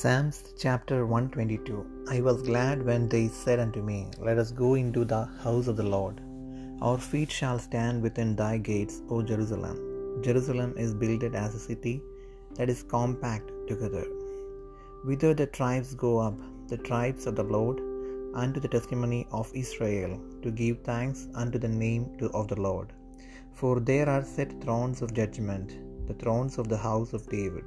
Psalms chapter 122 I was glad when they said unto me, Let us go into the house of the Lord. Our feet shall stand within thy gates, O Jerusalem. Jerusalem is builded as a city that is compact together. Whither the tribes go up, the tribes of the Lord, unto the testimony of Israel, to give thanks unto the name of the Lord. For there are set thrones of judgment, the thrones of the house of David.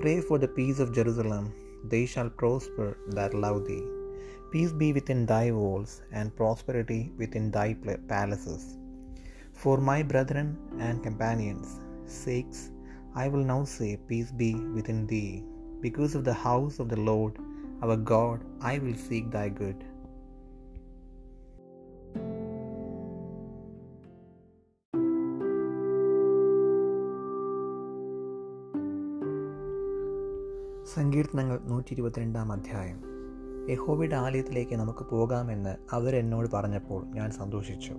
Pray for the peace of Jerusalem, they shall prosper that love thee. Peace be within thy walls, and prosperity within thy palaces. For my brethren and companions' sakes, I will now say, Peace be within thee. Because of the house of the Lord our God, I will seek thy good. സങ്കീർത്തനങ്ങൾ നൂറ്റി ഇരുപത്തിരണ്ടാം അധ്യായം. യഹോവയുടെ ആലയത്തിലേക്ക് നമുക്ക് പോകാമെന്ന് അവരെന്നോട് പറഞ്ഞപ്പോൾ ഞാൻ സന്തോഷിച്ചു.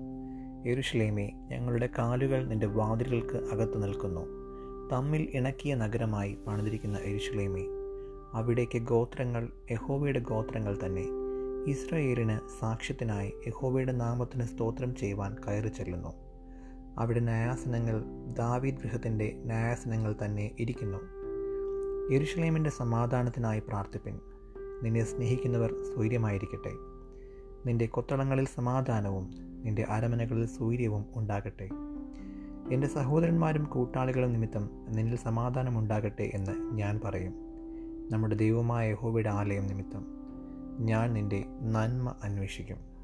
യെരുഷലേമേ ഞങ്ങളുടെ കാലുകൾ നിന്റെ വാതിലുകൾക്ക് അകത്ത് നിൽക്കുന്നു. തമ്മിൽ ഇണക്കിയ നഗരമായി പണിതിരിക്കുന്ന യെരുഷലേമേ അവിടേക്ക് ഗോത്രങ്ങൾ യഹോവയുടെ ഗോത്രങ്ങൾ തന്നെ. ഇസ്രയേലിന് സാക്ഷ്യത്തിനായി യഹോവയുടെ നാമത്തിന് സ്തോത്രം ചെയ്യുവാൻ കയറി ചെല്ലുന്നു. അവിടെ ന്യായാസനങ്ങൾ ദാവീദ് ഗൃഹത്തിന്റെ ന്യായാസനങ്ങൾ തന്നെ ഇരിക്കുന്നു. യെരുഷലേമിന്റെ സമാധാനത്തിനായി പ്രാർത്ഥിപ്പിൻ. നിന്നെ സ്നേഹിക്കുന്നവർ സൂര്യമായിരിക്കട്ടെ നിന്റെ കൊത്തളങ്ങളിൽ സമാധാനവും നിന്റെ അരമനകളിൽ സൂര്യവും ഉണ്ടാകട്ടെ. എന്റെ സഹോദരന്മാരും കൂട്ടാളികളും നിമിത്തം നിന്നിൽ സമാധാനം ഉണ്ടാകട്ടെ എന്ന് ഞാൻ പറയും. നമ്മുടെ ദൈവമായ യഹോവയുടെ ആലയം നിമിത്തം ഞാൻ നിന്റെ നന്മ അന്വേഷിക്കും.